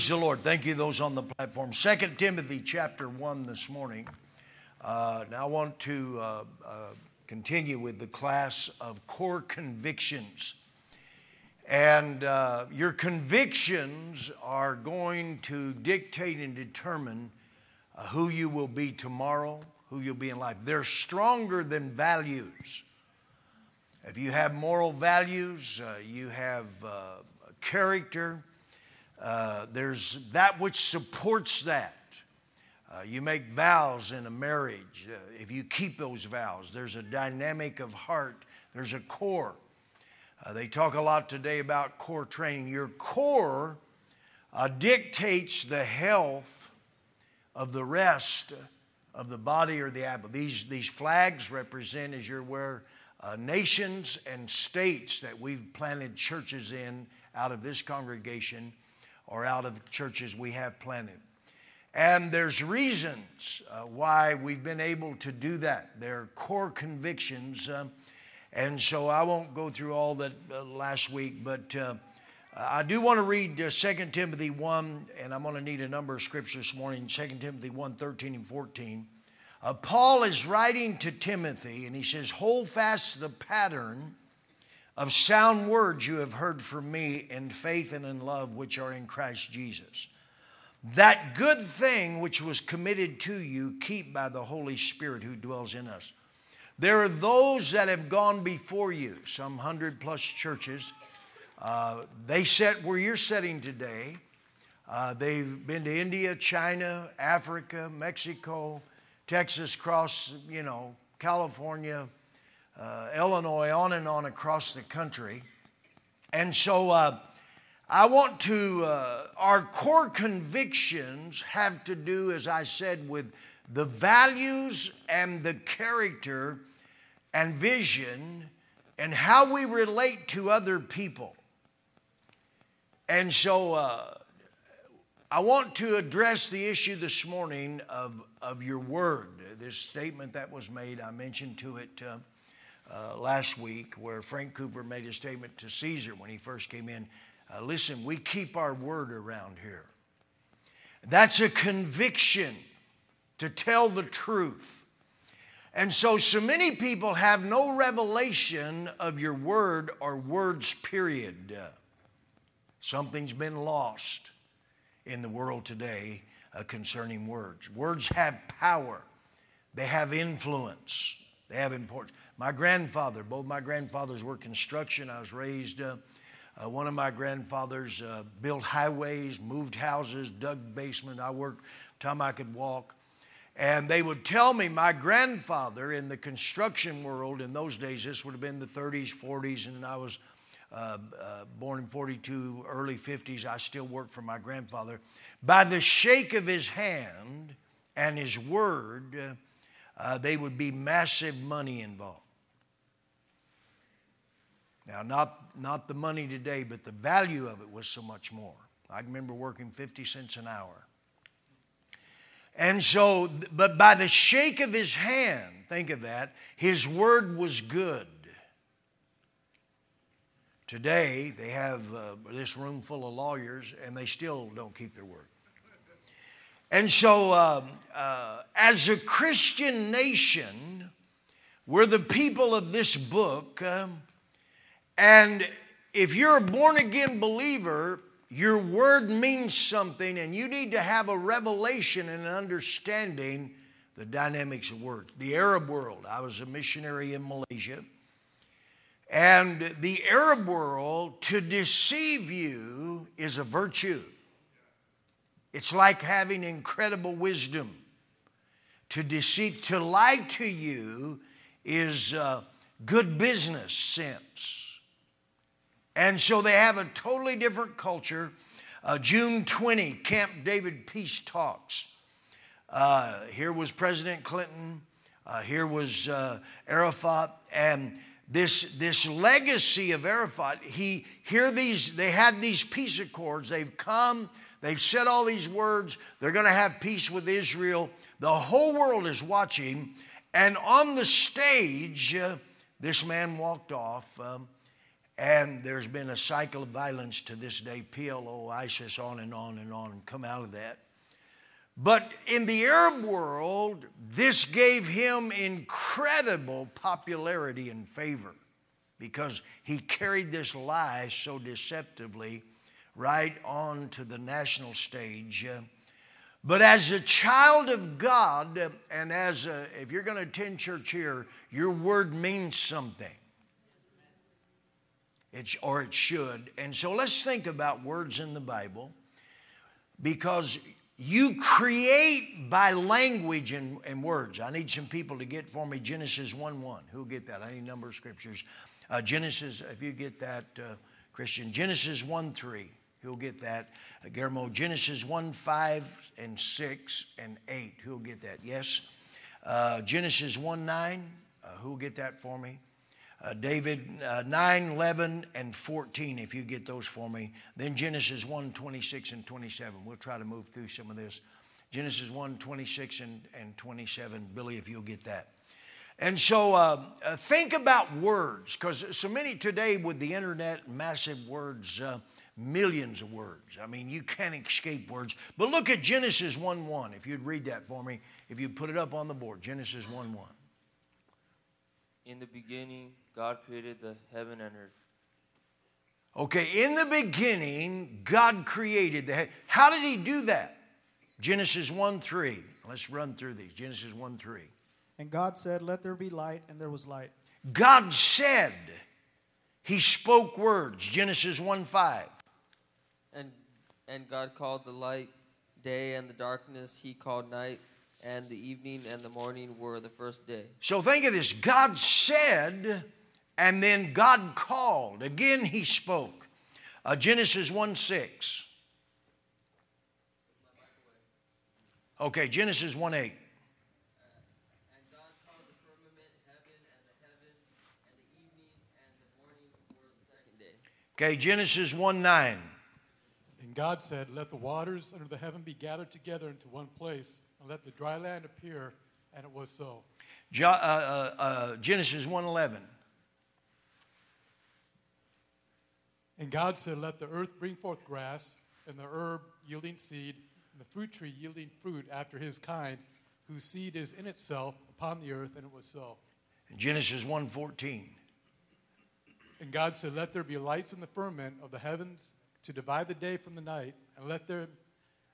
Praise the Lord. Thank you, those on the platform. Second Timothy chapter 1 this morning. Uh, now I want to uh, uh, continue with the class of core convictions. And uh, your convictions are going to dictate and determine uh, who you will be tomorrow, who you'll be in life. They're stronger than values. If you have moral values, uh, you have character, uh, there's that which supports that. Uh, you make vows in a marriage. Uh, if you keep those vows, there's a dynamic of heart, there's a core. Uh, they talk a lot today about core training. Your core uh, dictates the health of the rest of the body or the apple. These, these flags represent, as you're aware, nations and states that we've planted churches in out of this congregation or out of churches we have planted. And there's reasons uh, why we've been able to do that. There are core convictions. Uh, and so I won't go through all that uh, last week, but uh, I do want to read uh, 2 Timothy 1, and I'm going to need a number of scriptures this morning 2 Timothy 1 13 and 14. Uh, Paul is writing to Timothy, and he says, Hold fast the pattern of sound words you have heard from me in faith and in love which are in Christ Jesus. That good thing which was committed to you, keep by the Holy Spirit who dwells in us. There are those that have gone before you, some hundred plus churches. Uh, they set where you're sitting today. Uh, they've been to India, China, Africa, Mexico, Texas, cross, you know, California, uh, Illinois, on and on across the country. And so uh, I want to, uh, our core convictions have to do, as I said, with the values and the character and vision and how we relate to other people. And so uh, I want to address the issue this morning of, of your word. This statement that was made, I mentioned to it uh, last week where Frank Cooper made a statement to Caesar when he first came in. Uh, listen, we keep our word around here. That's a conviction to tell the truth. And so, so many people have no revelation of your word or words, period. Something's been lost in the world today uh, concerning words. Words have power, they have influence, they have importance. My grandfather, both my grandfathers were construction. I was raised, uh, uh, one of my grandfathers uh, built highways, moved houses, dug basement. I worked time I could walk. And they would tell me my grandfather in the construction world in those days, this would have been the 30s, 40s, and I was uh, uh, born in 42, early 50s. I still worked for my grandfather. By the shake of his hand and his word, uh, they would be massive money involved. Now, not, not the money today, but the value of it was so much more. I remember working 50 cents an hour. And so, but by the shake of his hand, think of that, his word was good. Today, they have uh, this room full of lawyers and they still don't keep their word. And so, uh, uh, as a Christian nation, we're the people of this book. Um, and if you're a born again believer, your word means something, and you need to have a revelation and an understanding the dynamics of words. The Arab world, I was a missionary in Malaysia, and the Arab world, to deceive you is a virtue. It's like having incredible wisdom. To deceive, to lie to you is uh, good business sense. And so they have a totally different culture. Uh, June 20, Camp David Peace Talks. Uh, here was President Clinton. Uh, here was uh, Arafat. And this, this legacy of Arafat, he, here these, they had these peace accords. They've come, they've said all these words. They're going to have peace with Israel. The whole world is watching. And on the stage, uh, this man walked off. Um, And there's been a cycle of violence to this day PLO, ISIS, on and on and on, and come out of that. But in the Arab world, this gave him incredible popularity and favor because he carried this lie so deceptively right on to the national stage. But as a child of God, and as a, if you're going to attend church here, your word means something. It's, or it should. And so let's think about words in the Bible because you create by language and, and, words. I need some people to get for me Genesis 1 1. Who'll get that? I need a number of scriptures. Uh, Genesis, if you get that, uh, Christian, Genesis 1 3. Who'll get that? Uh, Guillermo, Genesis 1 5 and 6 and 8. Who'll get that? Yes. Uh, Genesis 1 9. Uh, who'll get that for me? Uh, David uh, 9, 11, and 14, if you get those for me. Then Genesis 1, 26 and 27. We'll try to move through some of this. Genesis 1, 26 and, and 27. Billy, if you'll get that. And so uh, uh think about words, because so many today with the internet, massive words, uh, millions of words. I mean, you can't escape words. But look at Genesis 1 1, if you'd read that for me, if you'd put it up on the board. Genesis 1 1. In the beginning, God created the heaven and earth. Okay, in the beginning, God created the heaven. How did He do that? Genesis 1 3. Let's run through these. Genesis 1 3. And God said, Let there be light, and there was light. God said, He spoke words. Genesis 1 5. And, and God called the light day, and the darkness He called night and the evening and the morning were the first day. So think of this God said, and then God called. Again, He spoke. Uh, Genesis 1 6. Okay, Genesis 1 8. Okay, Genesis 1 9. And God said, Let the waters under the heaven be gathered together into one place and let the dry land appear, and it was so. uh, uh, uh, Genesis 1.11. And God said, Let the earth bring forth grass, and the herb yielding seed, and the fruit tree yielding fruit after his kind, whose seed is in itself upon the earth, and it was so. Genesis 1.14. And God said, Let there be lights in the firmament of the heavens to divide the day from the night, and let there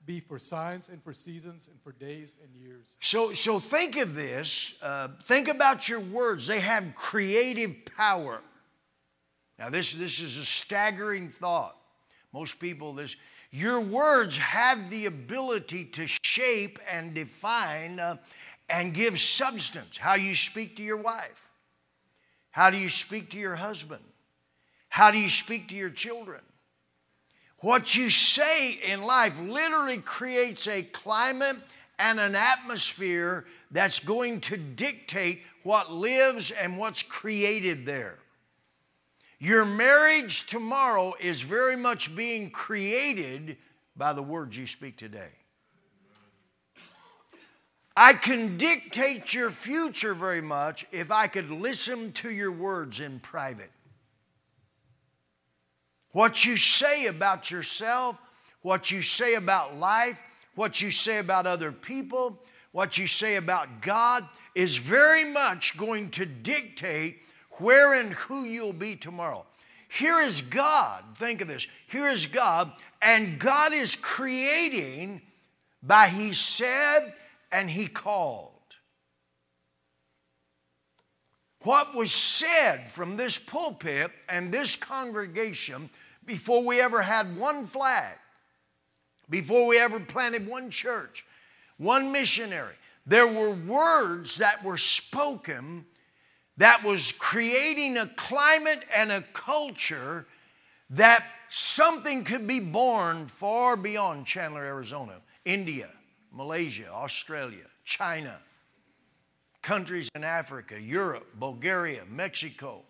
be for signs and for seasons and for days and years. So, so think of this. Uh, think about your words. They have creative power. Now, this, this is a staggering thought. Most people, this your words have the ability to shape and define uh, and give substance. How you speak to your wife. How do you speak to your husband? How do you speak to your children? What you say in life literally creates a climate and an atmosphere that's going to dictate what lives and what's created there. Your marriage tomorrow is very much being created by the words you speak today. I can dictate your future very much if I could listen to your words in private. What you say about yourself, what you say about life, what you say about other people, what you say about God is very much going to dictate where and who you'll be tomorrow. Here is God. Think of this. Here is God, and God is creating by He said and He called. What was said from this pulpit and this congregation before we ever had one flag, before we ever planted one church, one missionary. There were words that were spoken that was creating a climate and a culture that something could be born far beyond Chandler, Arizona, India, Malaysia, Australia, China, countries in Africa, Europe, Bulgaria, Mexico,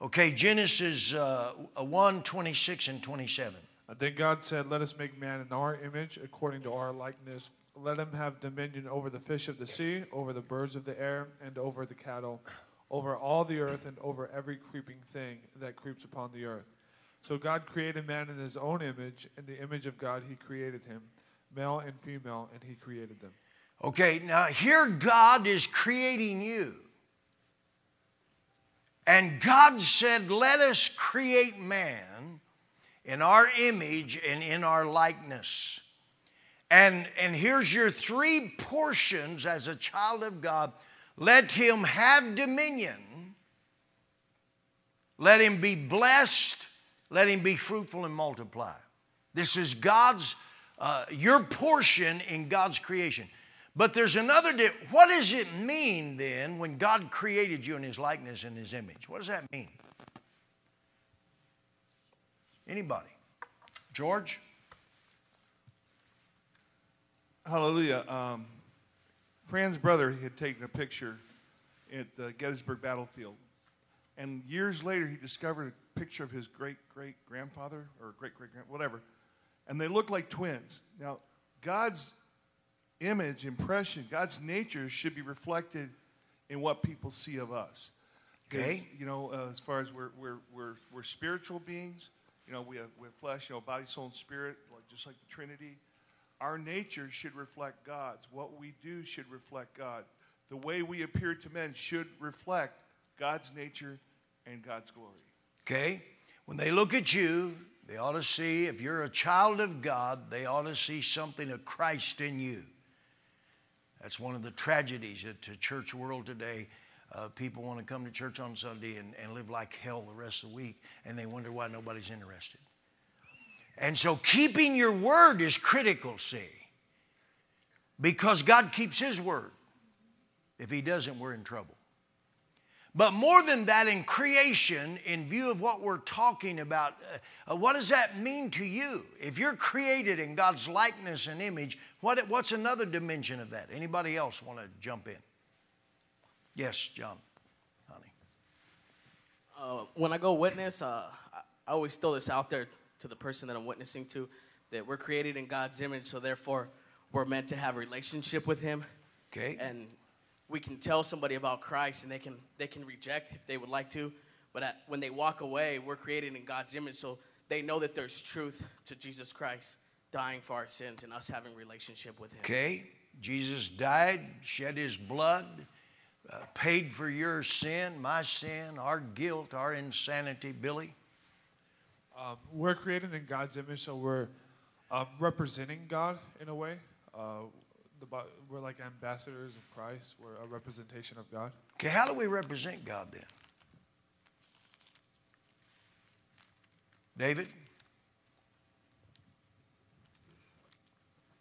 Okay, Genesis uh, 1 26 and 27. Then God said, Let us make man in our image, according to our likeness. Let him have dominion over the fish of the sea, over the birds of the air, and over the cattle, over all the earth and over every creeping thing that creeps upon the earth. So God created man in his own image. In the image of God, he created him. Male and female, and he created them. Okay, now here God is creating you. And God said, Let us create man in our image and in our likeness. And, and here's your three portions as a child of God let him have dominion, let him be blessed, let him be fruitful and multiply. This is God's, uh, your portion in God's creation. But there's another, di- what does it mean then when God created you in his likeness and his image? What does that mean? Anybody? George? Hallelujah. Um, Fran's brother had taken a picture at the Gettysburg battlefield. And years later, he discovered a picture of his great great grandfather or great great whatever. And they looked like twins. Now, God's image, impression, God's nature should be reflected in what people see of us. Okay. You know, uh, as far as we're, we're, we're, we're spiritual beings, you know, we have, we have flesh, you know, body, soul, and spirit, like, just like the Trinity. Our nature should reflect God's. What we do should reflect God. The way we appear to men should reflect God's nature and God's glory. Okay? When they look at you, they ought to see, if you're a child of God, they ought to see something of Christ in you. That's one of the tragedies at the church world today. Uh, people want to come to church on Sunday and, and live like hell the rest of the week, and they wonder why nobody's interested. And so, keeping your word is critical, see, because God keeps His word. If He doesn't, we're in trouble. But more than that, in creation, in view of what we're talking about, uh, uh, what does that mean to you? If you're created in God's likeness and image, what, what's another dimension of that? Anybody else want to jump in? Yes, John, honey. Uh, when I go witness, uh, I I always throw this out there to the person that I'm witnessing to that we're created in God's image, so therefore we're meant to have a relationship with Him. Okay. And we can tell somebody about Christ, and they can they can reject if they would like to, but at, when they walk away, we're created in God's image, so they know that there's truth to Jesus Christ dying for our sins and us having relationship with Him. Okay. Jesus died, shed his blood, uh, paid for your sin, my sin, our guilt, our insanity. Billy? Um, we're created in God's image, so we're um, representing God in a way. Uh, the, Bi- we're like ambassadors of Christ. We're a representation of God. Okay, how do we represent God then? David?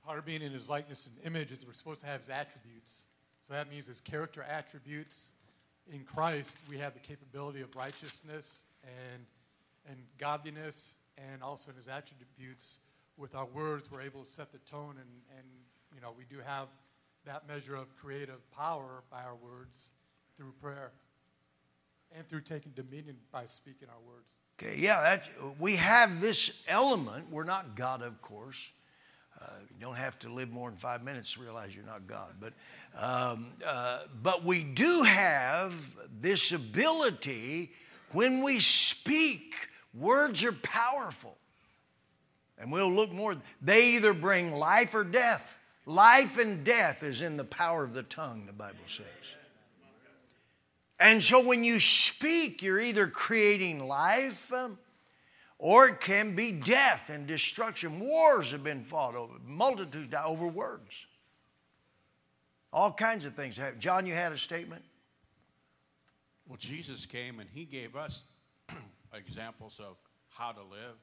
Part of being in his likeness and image is we're supposed to have his attributes. So that means his character attributes. In Christ, we have the capability of righteousness and, and godliness, and also in his attributes. With our words, we're able to set the tone, and, and you know, we do have that measure of creative power by our words through prayer and through taking dominion by speaking our words. Okay, yeah, that's, we have this element. We're not God, of course. Uh, you don't have to live more than five minutes to realize you're not God. But, um, uh, but we do have this ability when we speak, words are powerful. And we'll look more. They either bring life or death. Life and death is in the power of the tongue, the Bible says. And so when you speak, you're either creating life um, or it can be death and destruction. Wars have been fought over, multitudes die over words. All kinds of things happen. John, you had a statement? Well, Jesus came and he gave us examples of how to live,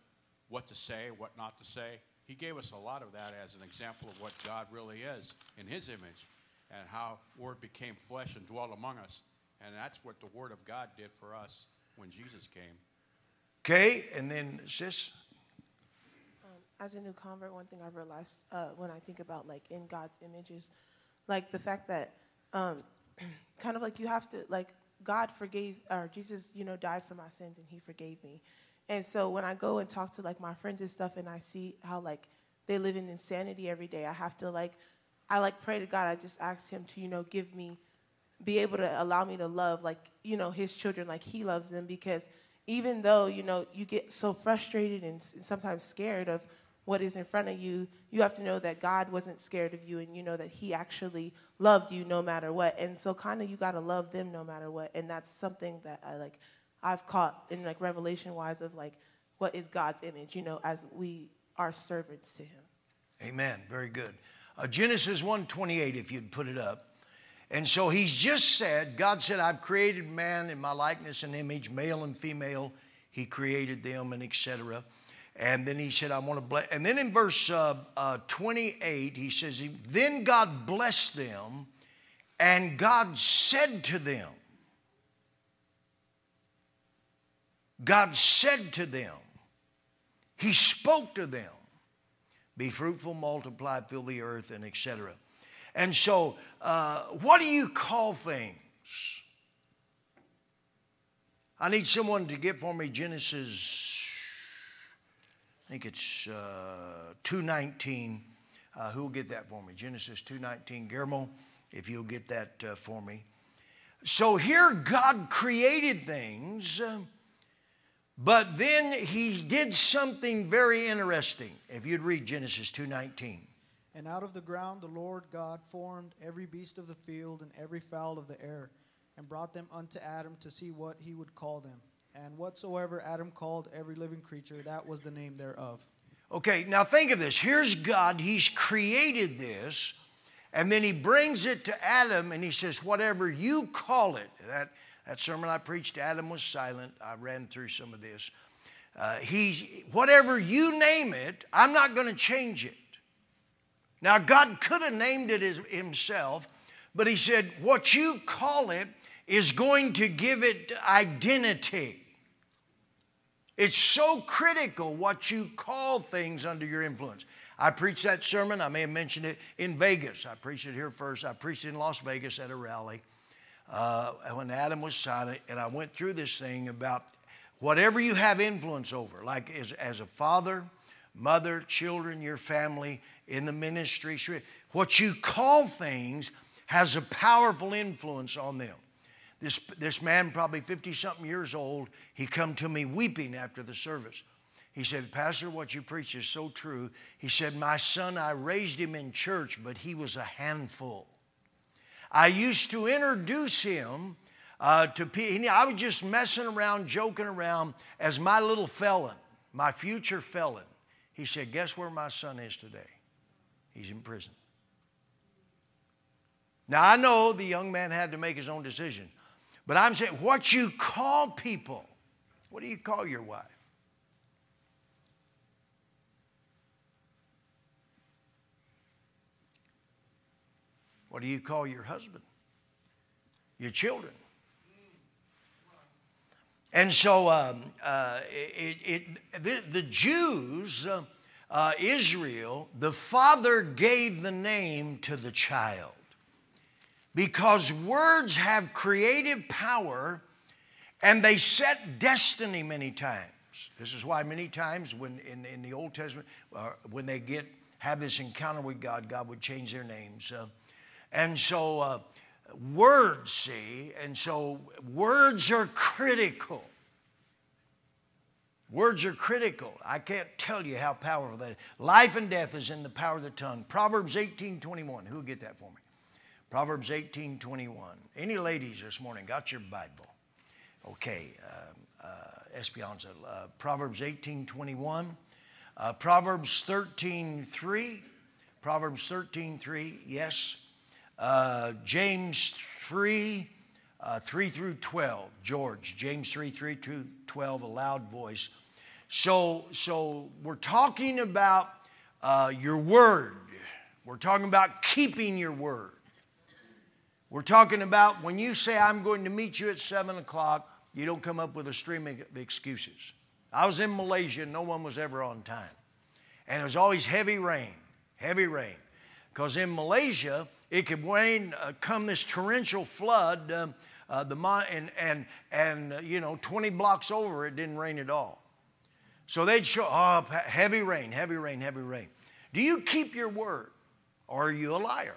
what to say, what not to say. He gave us a lot of that as an example of what God really is in his image and how word became flesh and dwelt among us. And that's what the word of God did for us when Jesus came. Okay, and then sis? as a new convert, one thing I've realized uh, when I think about like in God's image is like the fact that um, kind of like you have to like God forgave or Jesus, you know, died for my sins and He forgave me. And so when I go and talk to like my friends and stuff, and I see how like they live in insanity every day, I have to like I like pray to God. I just ask Him to you know give me be able to allow me to love like you know his children like he loves them. Because even though you know you get so frustrated and s- sometimes scared of what is in front of you you have to know that god wasn't scared of you and you know that he actually loved you no matter what. And so kind of you got to love them no matter what. And that's something that i like i've caught in like revelation wise of like what is god's image you know as we are servants to him Amen. Very good. Uh, Genesis 1:28 if you'd put it up. And so he's just said, God said, I've created man in my likeness and image, male and female. He created them and etc. And then he said, I want to bless. And then in verse uh, uh, 28, he says, Then God blessed them, and God said to them, God said to them, He spoke to them, be fruitful, multiply, fill the earth, and etc. And so, uh, what do you call things? I need someone to get for me Genesis. I think it's uh, two nineteen. Uh, who will get that for me? Genesis two nineteen. Guillermo, if you'll get that uh, for me. So here, God created things. But then he did something very interesting. If you'd read Genesis 2:19. And out of the ground the Lord God formed every beast of the field and every fowl of the air, and brought them unto Adam to see what he would call them. And whatsoever Adam called every living creature, that was the name thereof. Okay, now think of this. Here's God, he's created this, and then he brings it to Adam and he says, Whatever you call it. That, that sermon I preached, Adam was silent. I ran through some of this. Uh, he, whatever you name it, I'm not going to change it. Now, God could have named it himself, but he said, What you call it is going to give it identity. It's so critical what you call things under your influence. I preached that sermon, I may have mentioned it in Vegas. I preached it here first. I preached it in Las Vegas at a rally uh, when Adam was silent, and I went through this thing about whatever you have influence over, like as, as a father, mother, children, your family, in the ministry, what you call things has a powerful influence on them. This, this man, probably 50 something years old, he come to me weeping after the service. He said, Pastor, what you preach is so true. He said, My son, I raised him in church, but he was a handful. I used to introduce him uh, to people. I was just messing around, joking around as my little felon, my future felon. He said, Guess where my son is today? He's in prison. Now, I know the young man had to make his own decision, but I'm saying what you call people, what do you call your wife? What do you call your husband? Your children. And so um, uh, it, it, the, the, Jews, uh, uh, Israel, the father gave the name to the child because words have creative power and they set destiny many times. This is why many times when in, in the Old Testament, uh, when they get have this encounter with God, God would change their names. And so uh, words, see, and so words are critical. Words are critical. I can't tell you how powerful that is. Life and death is in the power of the tongue. Proverbs 18 21. Who'll get that for me? Proverbs 18 21. Any ladies this morning got your Bible? Okay, uh, uh. Uh, Proverbs 18 21. Uh, Proverbs 13 3. Proverbs 13 3. Yes. Uh, James 3, uh, 3 through 12. George, James 3, 3 through 12, a loud voice. So, so we're talking about uh, your word. We're talking about keeping your word. We're talking about when you say, I'm going to meet you at 7 o'clock, you don't come up with a stream of excuses. I was in Malaysia, no one was ever on time. And it was always heavy rain, heavy rain. Because in Malaysia, it could rain, uh, come this torrential flood, um, uh, the mon- and, and, and uh, you know, 20 blocks over, it didn't rain at all. So they'd show, oh, heavy rain, heavy rain, heavy rain. Do you keep your word or are you a liar?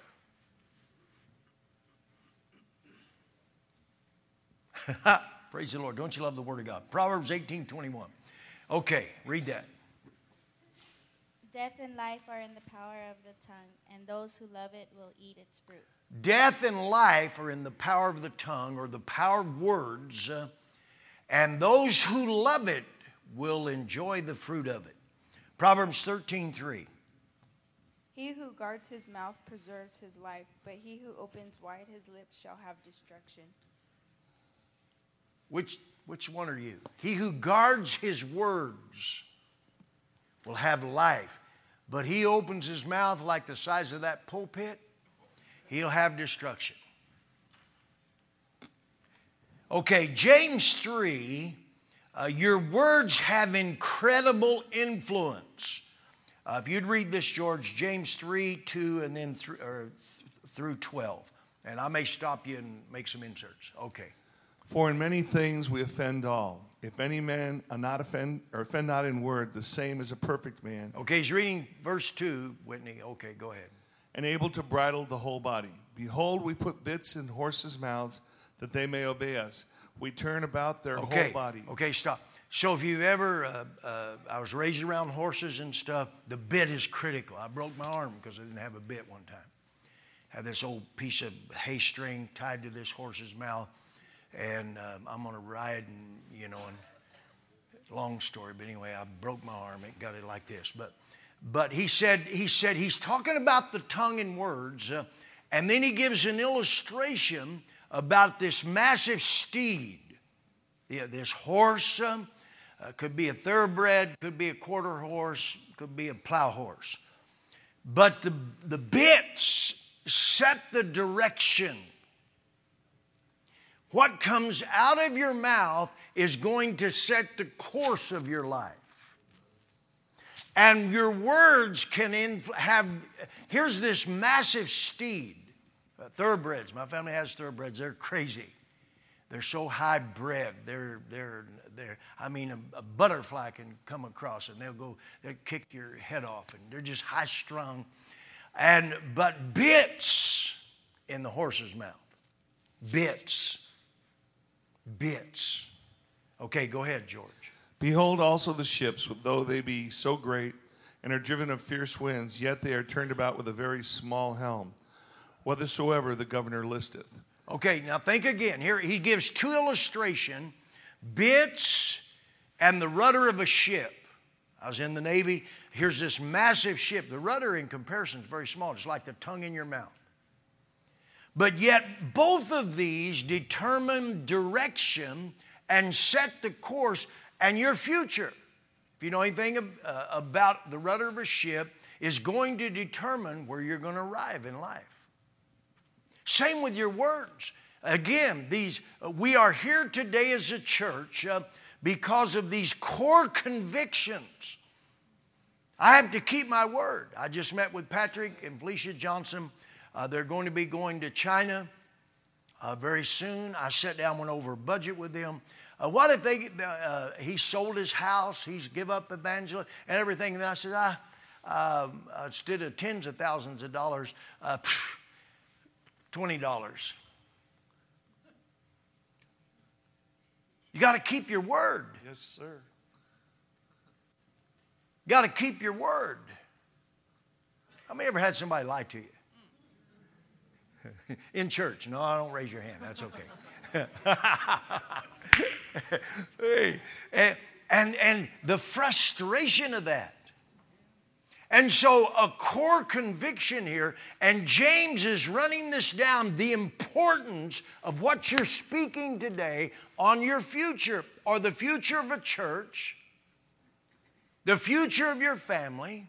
Praise the Lord. Don't you love the Word of God? Proverbs 18 21. Okay, read that. Death and life are in the power of the tongue, and those who love it will eat its fruit. Death and life are in the power of the tongue or the power of words, uh, and those who love it will enjoy the fruit of it. Proverbs 13 3. He who guards his mouth preserves his life, but he who opens wide his lips shall have destruction. Which, which one are you? He who guards his words will have life, but he opens his mouth like the size of that pulpit, he'll have destruction. Okay, James 3, uh, your words have incredible influence. Uh, if you'd read this, George, James 3, 2, and then th- th- through 12. And I may stop you and make some inserts. Okay. For in many things we offend all. If any man are not offend or offend not in word, the same is a perfect man, Okay, he's reading verse 2, Whitney. Okay, go ahead. and able to bridle the whole body. Behold, we put bits in horses' mouths that they may obey us. We turn about their Okay. whole body. Okay, stop. So if you've ever, uh, uh, I was raised around horses and stuff, the bit is critical. I broke my arm because I didn't have a bit one time. Had this old piece of hay string tied to this horse's mouth, and um, I'm on a ride, and you know, and long story, but anyway, I broke my arm. It got it like this, but but he said he said he's talking about the tongue and words, uh, and then he gives an illustration about this massive steed. Yeah, this horse um, uh, could be a thoroughbred, could be a quarter horse, could be a plow horse. But the, the bits set the direction. What comes out of your mouth is going to set the course of your life. And your words can have, here's this massive steed, uh, thoroughbreds. My family has thoroughbreds, they're crazy. They're so high bred. They're, they're, they're, I mean, a, a butterfly can come across and they'll go, they'll kick your head off and they're just high strung. And, but bits in the horse's mouth. Bits. Bits. Okay, go ahead, George. Behold also the ships, though they be so great and are driven of fierce winds, yet they are turned about with a very small helm, whithersoever the governor listeth. Okay, now think again. Here he gives two illustration, bits and the rudder of a ship. I was in the Navy. Here's this massive ship. The rudder in comparison is very small. It's like the tongue in your mouth. But yet both of these determine direction and set the course and your future. If you know anything uh, about the rudder of a ship, is going to determine where you're going to arrive in life. Same with your words. Again, these uh, we are here today as a church uh, because of these core convictions. I have to keep my word. I just met with Patrick and Felicia Johnson. Uh, they're going to be going to China uh, very soon. I sat down, went over a budget with them. Uh, what if they? Uh, he sold his house. He's give up evangelism and everything. And I said, I, um, instead of tens of thousands of dollars, uh, phew, twenty dollars. You got to keep your word. Yes, sir. You got to keep your word. How many ever had somebody lie to you? In church. No, I don't raise your hand. That's okay. hey, and, and, and the frustration of that. And so, a core conviction here, and James is running this down the importance of what you're speaking today on your future or the future of a church, the future of your family,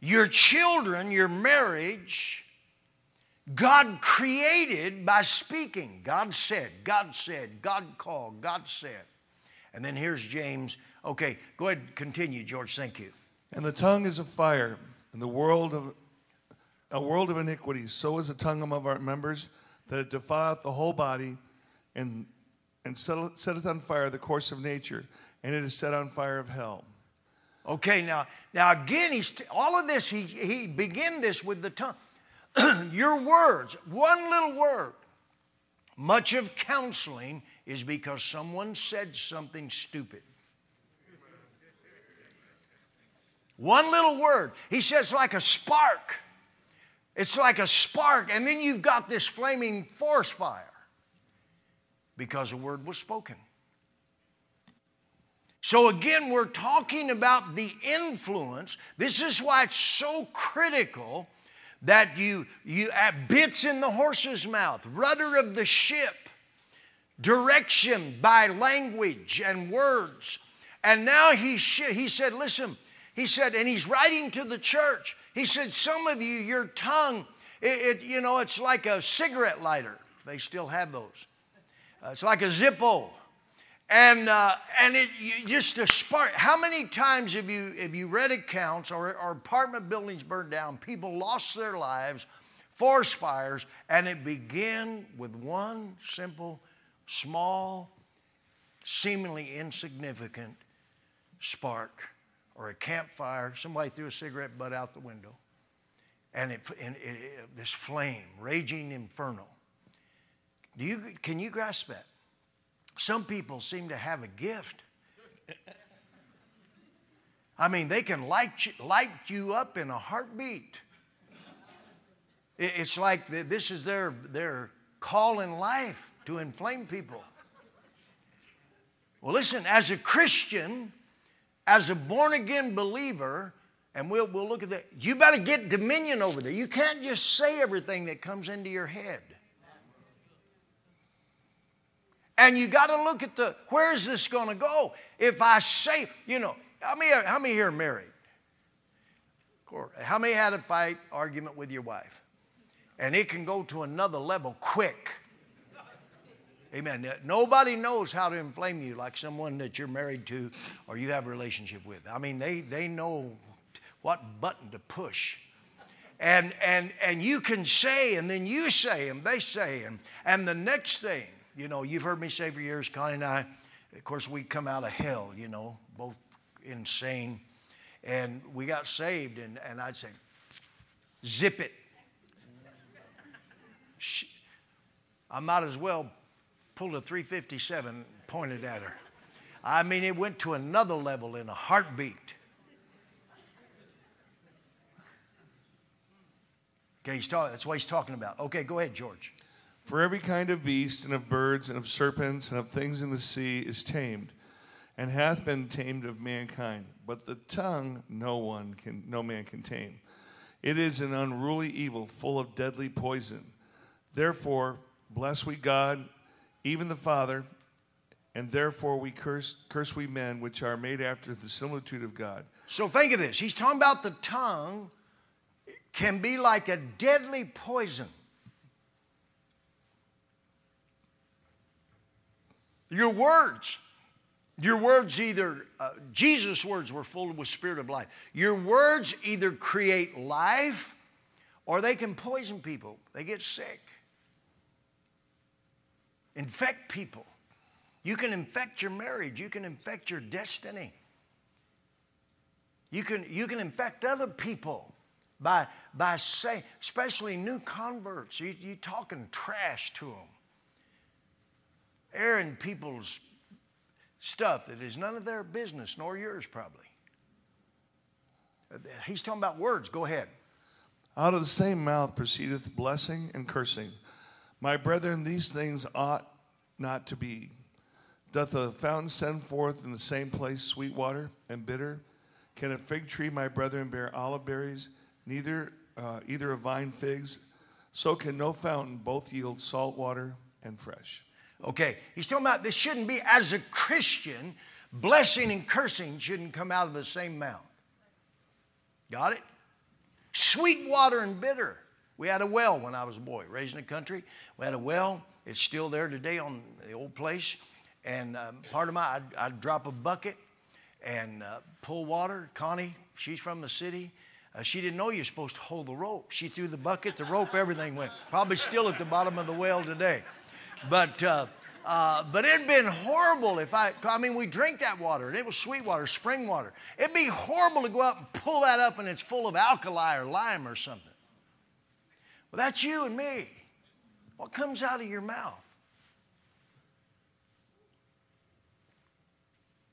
your children, your marriage. God created by speaking. God said, God said, God called, God said. And then here's James. Okay, go ahead, continue, George. Thank you. And the tongue is a fire, and the world of a world of iniquity. So is the tongue among our members, that it defileth the whole body, and and setteth setteth on fire the course of nature, and it is set on fire of hell. Okay, now, now again, he's all of this. He he begin this with the tongue. Your words, one little word. Much of counseling is because someone said something stupid. One little word. He says, like a spark. It's like a spark, and then you've got this flaming forest fire because a word was spoken. So, again, we're talking about the influence. This is why it's so critical that you, you bits in the horse's mouth, rudder of the ship, direction by language and words. And now he, sh- he said, listen, he said, and he's writing to the church. He said, some of you, your tongue, it, it you know, it's like a cigarette lighter. They still have those. Uh, it's like a Zippo. And, uh, and it just a spark. How many times have you, have you read accounts or, or apartment buildings burned down, people lost their lives, forest fires, and it began with one simple, small, seemingly insignificant spark or a campfire. Somebody threw a cigarette butt out the window. And, it, and it, it, this flame, raging inferno. Do you, can you grasp that? Some people seem to have a gift. I mean, they can light you, light you up in a heartbeat. It's like this is their, their call in life to inflame people. Well, listen, as a Christian, as a born again believer, and we'll, we'll look at that, you better get dominion over there. You can't just say everything that comes into your head. And you got to look at the where is this going to go? If I say, you know, how many, how many here are married? How many had a fight, argument with your wife? And it can go to another level quick. Amen. Nobody knows how to inflame you like someone that you're married to or you have a relationship with. I mean, they, they know what button to push. And, and, and you can say, and then you say, and they say, and, and the next thing, you know, you've heard me say for years, Connie and I, of course, we come out of hell, you know, both insane. And we got saved, and, and I'd say, zip it. I might as well pull a 357 pointed at her. I mean, it went to another level in a heartbeat. Okay, he's talking, that's what he's talking about. Okay, go ahead, George. For every kind of beast and of birds and of serpents and of things in the sea is tamed, and hath been tamed of mankind. But the tongue no one can no man can tame. It is an unruly evil, full of deadly poison. Therefore, bless we God, even the Father, and therefore we curse curse we men which are made after the similitude of God. So think of this. He's talking about the tongue can be like a deadly poison. Your words. Your words either, uh, Jesus' words were full with spirit of life. Your words either create life or they can poison people. They get sick, infect people. You can infect your marriage, you can infect your destiny. You can, you can infect other people by, by saying, especially new converts, you, you talking trash to them airing people's stuff that is none of their business, nor yours probably. He's talking about words. Go ahead. Out of the same mouth proceedeth blessing and cursing. My brethren, these things ought not to be. Doth a fountain send forth in the same place sweet water and bitter? Can a fig tree, my brethren, bear olive berries? Neither uh, either a vine figs. So can no fountain both yield salt water and fresh. Okay, he's talking about this shouldn't be, as a Christian, blessing and cursing shouldn't come out of the same mouth. Got it? Sweet water and bitter. We had a well when I was a boy, raised in the country. We had a well. It's still there today on the old place. And um, part of my, I'd, I'd, drop a bucket and uh, pull water. Connie, she's from the city. Uh, she didn't know you're supposed to hold the rope. She threw the bucket, the rope, everything went. Probably still at the bottom of the well today. But, uh, uh, but it'd been horrible if I, I mean, we drink that water and it was sweet water, spring water. It'd be horrible to go out and pull that up and it's full of alkali or lime or something. Well, that's you and me. What comes out of your mouth?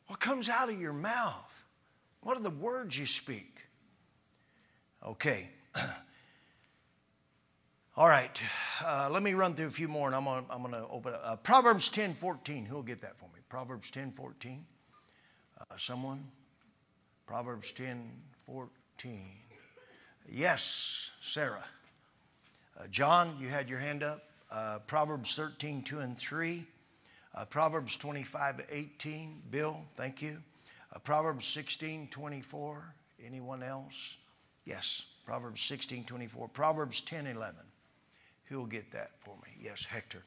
What comes out of your mouth? What are the words you speak? Okay. All right. Uh, let me run through a few more and I'm gonna, I'm gonna open up. Uh, Proverbs 10 14. Who'll get that for me? Proverbs 10 14. Uh, someone? Proverbs 10 14. Yes, Sarah. Uh, John, you had your hand up. Uh, Proverbs 13 2 and 3. Uh, Proverbs 25 18. Bill, thank you. Proverbs 16 24. Anyone else? Yes, Proverbs 16 24. Proverbs 10 11. Who'll get that for me? Yes, Hector.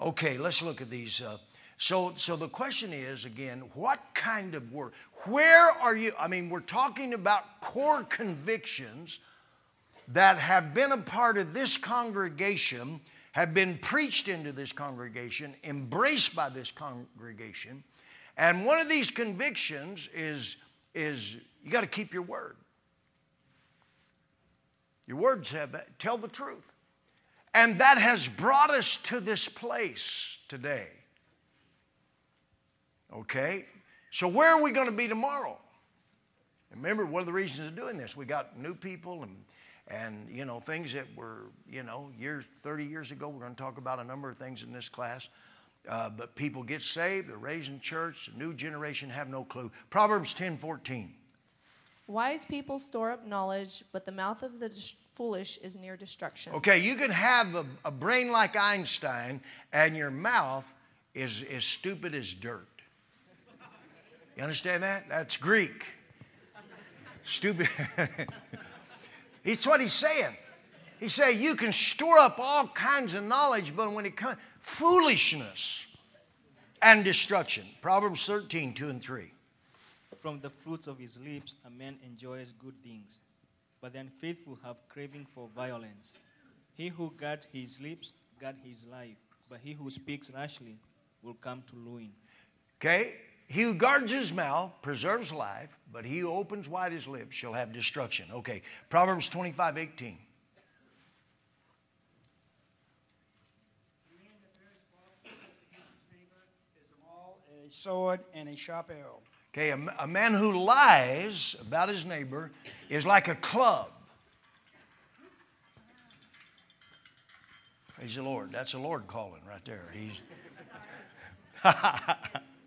Okay, let's look at these. Uh, so, so the question is again, what kind of word? Where are you? I mean, we're talking about core convictions that have been a part of this congregation, have been preached into this congregation, embraced by this congregation. And one of these convictions is, is you got to keep your word. Your words have tell the truth. And that has brought us to this place today. Okay? So, where are we going to be tomorrow? Remember, one of the reasons of doing this, we got new people and, and you know, things that were, you know, years, 30 years ago. We're going to talk about a number of things in this class. Uh, but people get saved, they're raised in church, the new generation have no clue. Proverbs 10 14. Wise people store up knowledge, but the mouth of the foolish is near destruction. Okay, you can have a, a brain like Einstein, and your mouth is as stupid as dirt. You understand that? That's Greek. Stupid. it's what he's saying. He's saying you can store up all kinds of knowledge, but when it comes, foolishness and destruction. Proverbs 13, 2 and 3. From the fruits of his lips, a man enjoys good things, but the unfaithful have craving for violence. He who guards his lips guards his life, but he who speaks rashly will come to ruin. Okay? He who guards his mouth preserves life, but he who opens wide his lips shall have destruction. Okay, Proverbs 25, 18. A sword and a sharp arrow. Okay, a, a man who lies about his neighbor is like a club. Praise the Lord. That's the Lord calling right there. He's.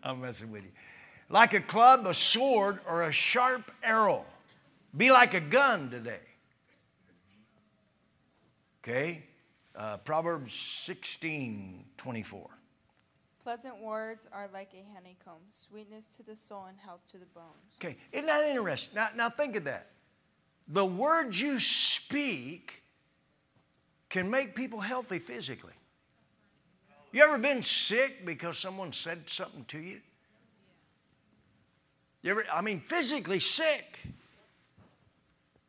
I'm messing with you. Like a club, a sword, or a sharp arrow. Be like a gun today. Okay? Uh, Proverbs 16 24. Pleasant words are like a honeycomb, sweetness to the soul and health to the bones. Okay, isn't that interesting? Now, now think of that. The words you speak can make people healthy physically. You ever been sick because someone said something to you? You ever, I mean, physically sick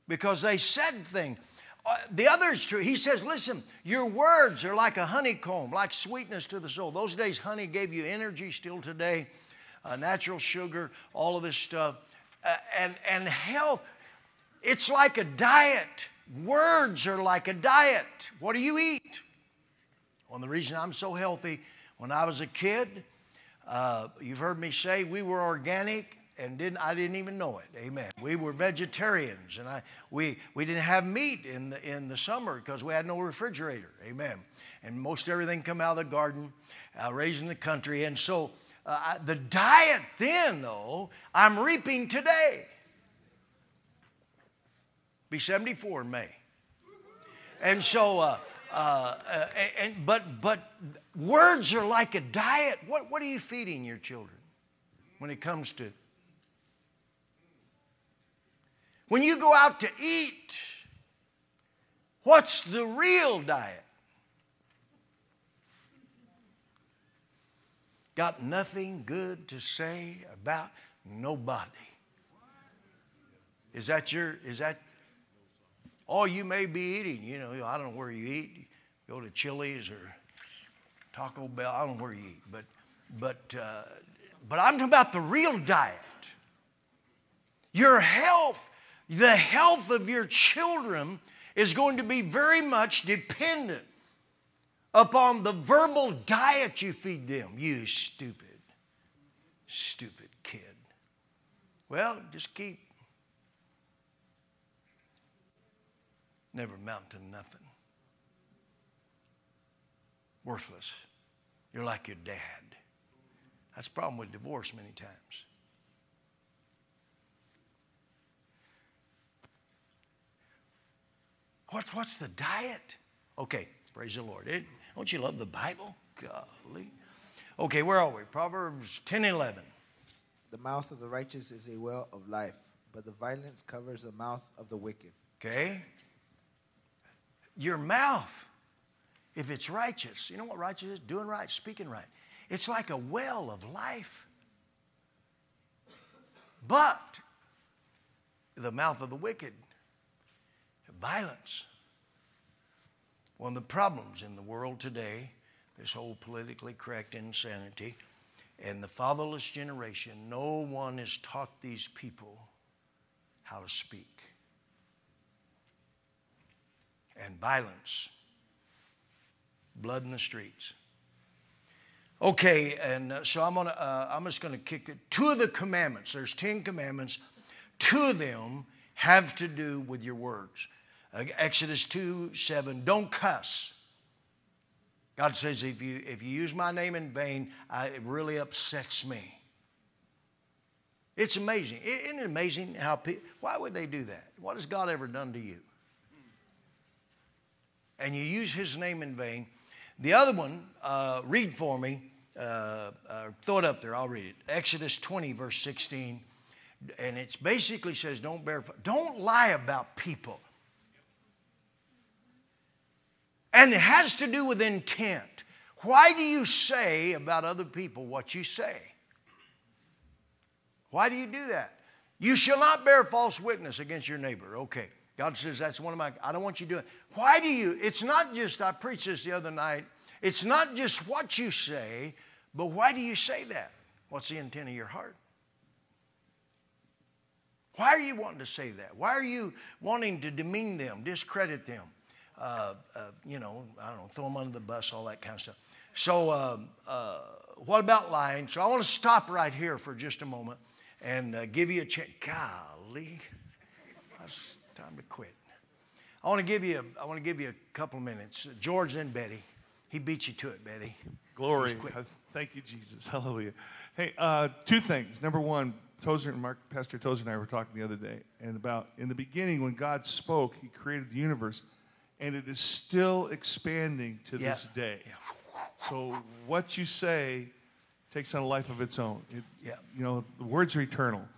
because they said things. Uh, the other is true. He says, listen, your words are like a honeycomb, like sweetness to the soul. Those days, honey gave you energy still today, uh, natural sugar, all of this stuff. Uh, and, and health, it's like a diet. Words are like a diet. What do you eat? Well, the reason I'm so healthy, when I was a kid, uh, you've heard me say we were organic and didn't I didn't even know it. Amen. We were vegetarians, and I we we didn't have meat in the in the summer because we had no refrigerator. Amen. And most everything come out of the garden, uh, raised in the country, and so uh, the diet then though I'm reaping today. Be 74 in May, and so. Uh, uh, and, but, but words are like a diet. What, what are you feeding your children when it comes to when you go out to eat, what's the real diet? Got nothing good to say about nobody. Is that your, is that all you may be eating? You know, I don't know where you eat. go to Chili's or Taco Bell. I don't know where you eat. But, but, uh, but I'm talking about the real diet. Your health the health of your children is going to be very much dependent upon the verbal diet you feed them. You stupid, stupid kid. Well, just keep. Never amount to nothing. Worthless. You're like your dad. That's the problem with divorce many times. What's, what's the diet? Okay, praise the Lord. It, don't you love the Bible? Golly. Okay, where are we? Proverbs 10 11. The mouth of the righteous is a well of life, but the violence covers the mouth of the wicked. Okay? Your mouth, if it's righteous, you know what righteous is? Doing right, speaking right. It's like a well of life. But the mouth of the wicked, violence. One of the problems in the world today, this whole politically correct insanity, and the fatherless generation, no one has taught these people how to speak. And violence, blood in the streets. Okay, and uh, so I'm gonna, uh, I'm just gonna kick it. Two of the commandments. There's ten commandments. Two of them have to do with your words. Exodus 2 7. Don't cuss. God says, if you, if you use my name in vain, I, it really upsets me. It's amazing. Isn't it amazing how people, why would they do that? What has God ever done to you? And you use his name in vain. The other one, uh, read for me, uh, uh, throw it up there, I'll read it. Exodus 20, verse 16. And it basically says, don't bear, don't lie about people. And it has to do with intent. Why do you say about other people what you say? Why do you do that? You shall not bear false witness against your neighbor. Okay. God says that's one of my, I don't want you doing. Why do you? It's not just, I preached this the other night. It's not just what you say, but why do you say that? What's the intent of your heart? Why are you wanting to say that? Why are you wanting to demean them, discredit them? Uh, uh, you know, I don't know, throw them under the bus, all that kind of stuff. So, um, uh, what about lying? So, I want to stop right here for just a moment and uh, give you a chance. Golly, it's time to quit. I want to give you. A, I want to give you a couple of minutes. George and Betty. He beat you to it, Betty. Glory. Thank you, Jesus. Hallelujah. Hey, uh, two things. Number one, Tozer and Mark, Pastor Tozer and I were talking the other day, and about in the beginning when God spoke, He created the universe, and it is still expanding to Yeah. this day. So what you say takes on a life of its own. It, Yeah. You know, the words are eternal.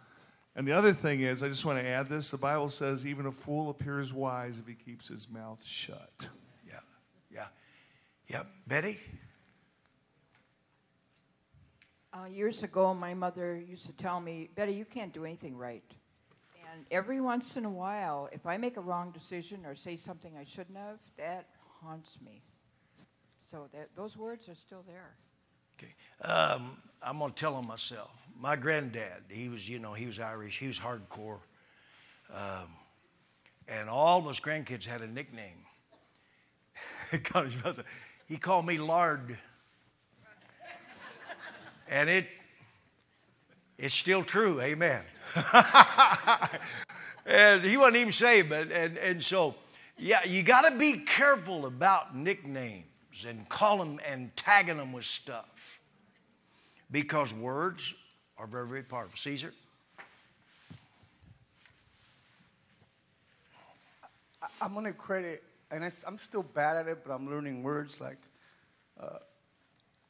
And the other thing is, I just want to add this: the Bible says, "Even a fool appears wise if he keeps his mouth shut." Yeah, yeah, yeah. Betty. Uh, years ago, my mother used to tell me, Betty, you can't do anything right. And every once in a while, if I make a wrong decision or say something I shouldn't have, that haunts me. So that, those words are still there. Okay. Um, I'm going to tell them myself. My granddad, he was, you know, he was Irish. He was hardcore. Um, and all of us grandkids had a nickname. God, to- he called me Lard. And it, it's still true. Amen. and he wasn't even saved, but, and, and so, yeah, you got to be careful about nicknames and call them and tagging them with stuff because words are very, very powerful. Caesar? I'm going to credit, and I, am still bad at it, but I'm learning words like uh,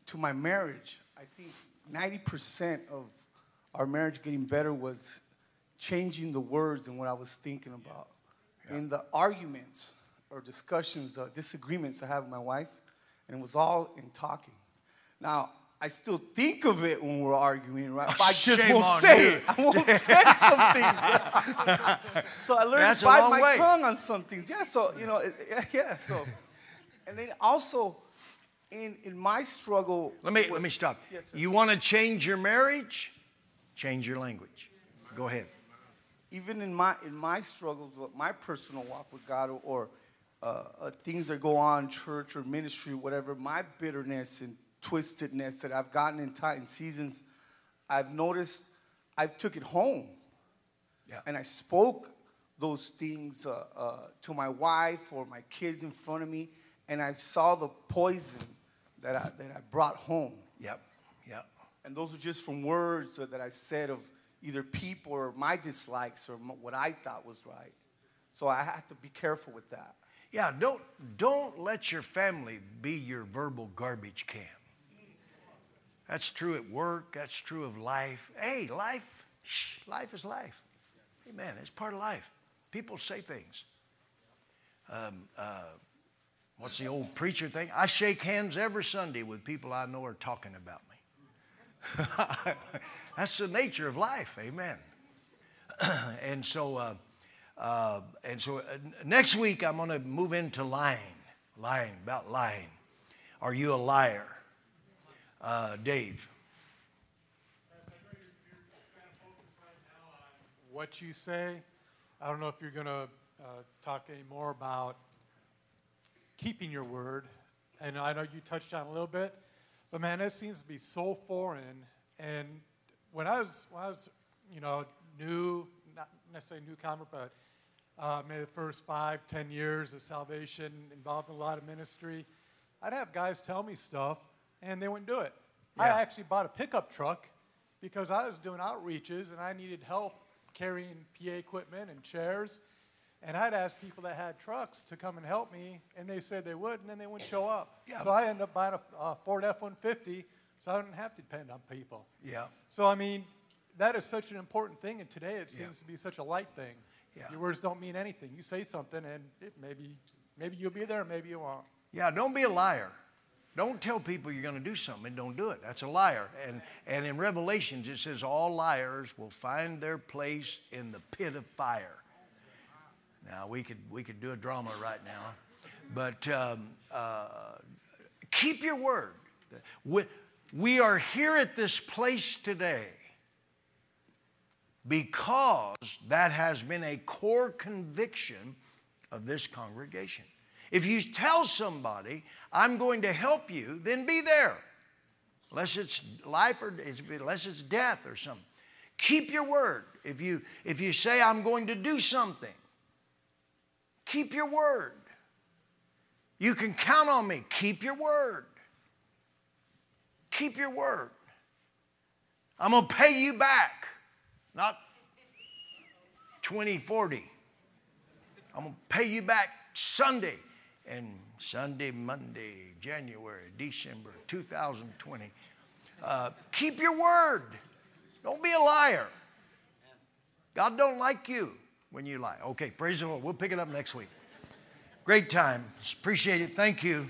to my marriage. I think 90% of our marriage getting better was changing the words and what I was thinking about. In the arguments or discussions, uh, disagreements I have with my wife, and it was all in talking. Now, I still think of it when we're arguing, right? But I just won't say you. it. I won't say some things. so I learned That's to bite my way. tongue on some things. Yeah, so, you know, yeah, yeah, so. And then also, in, in my struggle. Let me, with- let me stop. Yes, sir. you want to change your marriage? Change your language. Go ahead. even in my in my struggles with my personal walk with God or, or uh, uh, things that go on church or ministry whatever my bitterness and twistedness that I've gotten in in seasons I've noticed I've took it home Yeah. And I spoke those things uh, uh, to my wife or my kids in front of me, and I saw the poison that I, that I brought home. Yep, yep. And those are just from words that I said of either people or my dislikes or what I thought was right. So I have to be careful with that. Yeah, don't don't let your family be your verbal garbage can. That's true at work. That's true of life. Hey, life, shh, life is life. Amen. It's part of life. People say things. Um, uh, what's the old preacher thing? I shake hands every Sunday with people I know are talking about. That's the nature of life. Amen. and so, uh, uh, and so uh, next week I'm going to move into lying, lying about lying. Are you a liar, uh, Dave? what you say. I don't know if you're going to uh, talk any more about keeping your word. And I know you touched on a little bit, but man, that seems to be so foreign. And when I was, when I was you know, new, not necessarily new convert, but uh, maybe the first five, ten years of salvation, involved in a lot of ministry, I'd have guys tell me stuff, and they wouldn't do it. I actually bought a pickup truck because I was doing outreaches and I needed help carrying PA equipment and chairs. And I'd ask people that had trucks to come and help me, and they said they would, and then they wouldn't show up. Yeah. So I ended up buying a, a Ford F 150 so I didn't have to depend on people. Yeah. So, I mean, that is such an important thing, and today it Yeah. seems to be such a light thing. Yeah. Your words don't mean anything. You say something, and it maybe, maybe you'll be there, maybe you won't. Yeah, don't be a liar. Don't tell people you're going to do something and don't do it. That's a liar. And, and in Revelations, it says all liars will find their place in the pit of fire. Now, we could, we could do a drama right now, but um, uh, keep your word. We, we are here at this place today because that has been a core conviction of this congregation. If you tell somebody, I'm going to help you, then be there. Unless it's life or unless it's death or something. Keep your word. If you, if you say, I'm going to do something, keep your word. You can count on me. Keep your word. Keep your word. I'm going to pay you back, not 2040. I'm going to pay you back Sunday and Sunday, Monday, January, December 2020. Uh, keep your word. Don't be a liar. God don't like you when you lie. Okay, praise the Lord. We'll pick it up next week. Great time. Appreciate it. Thank you.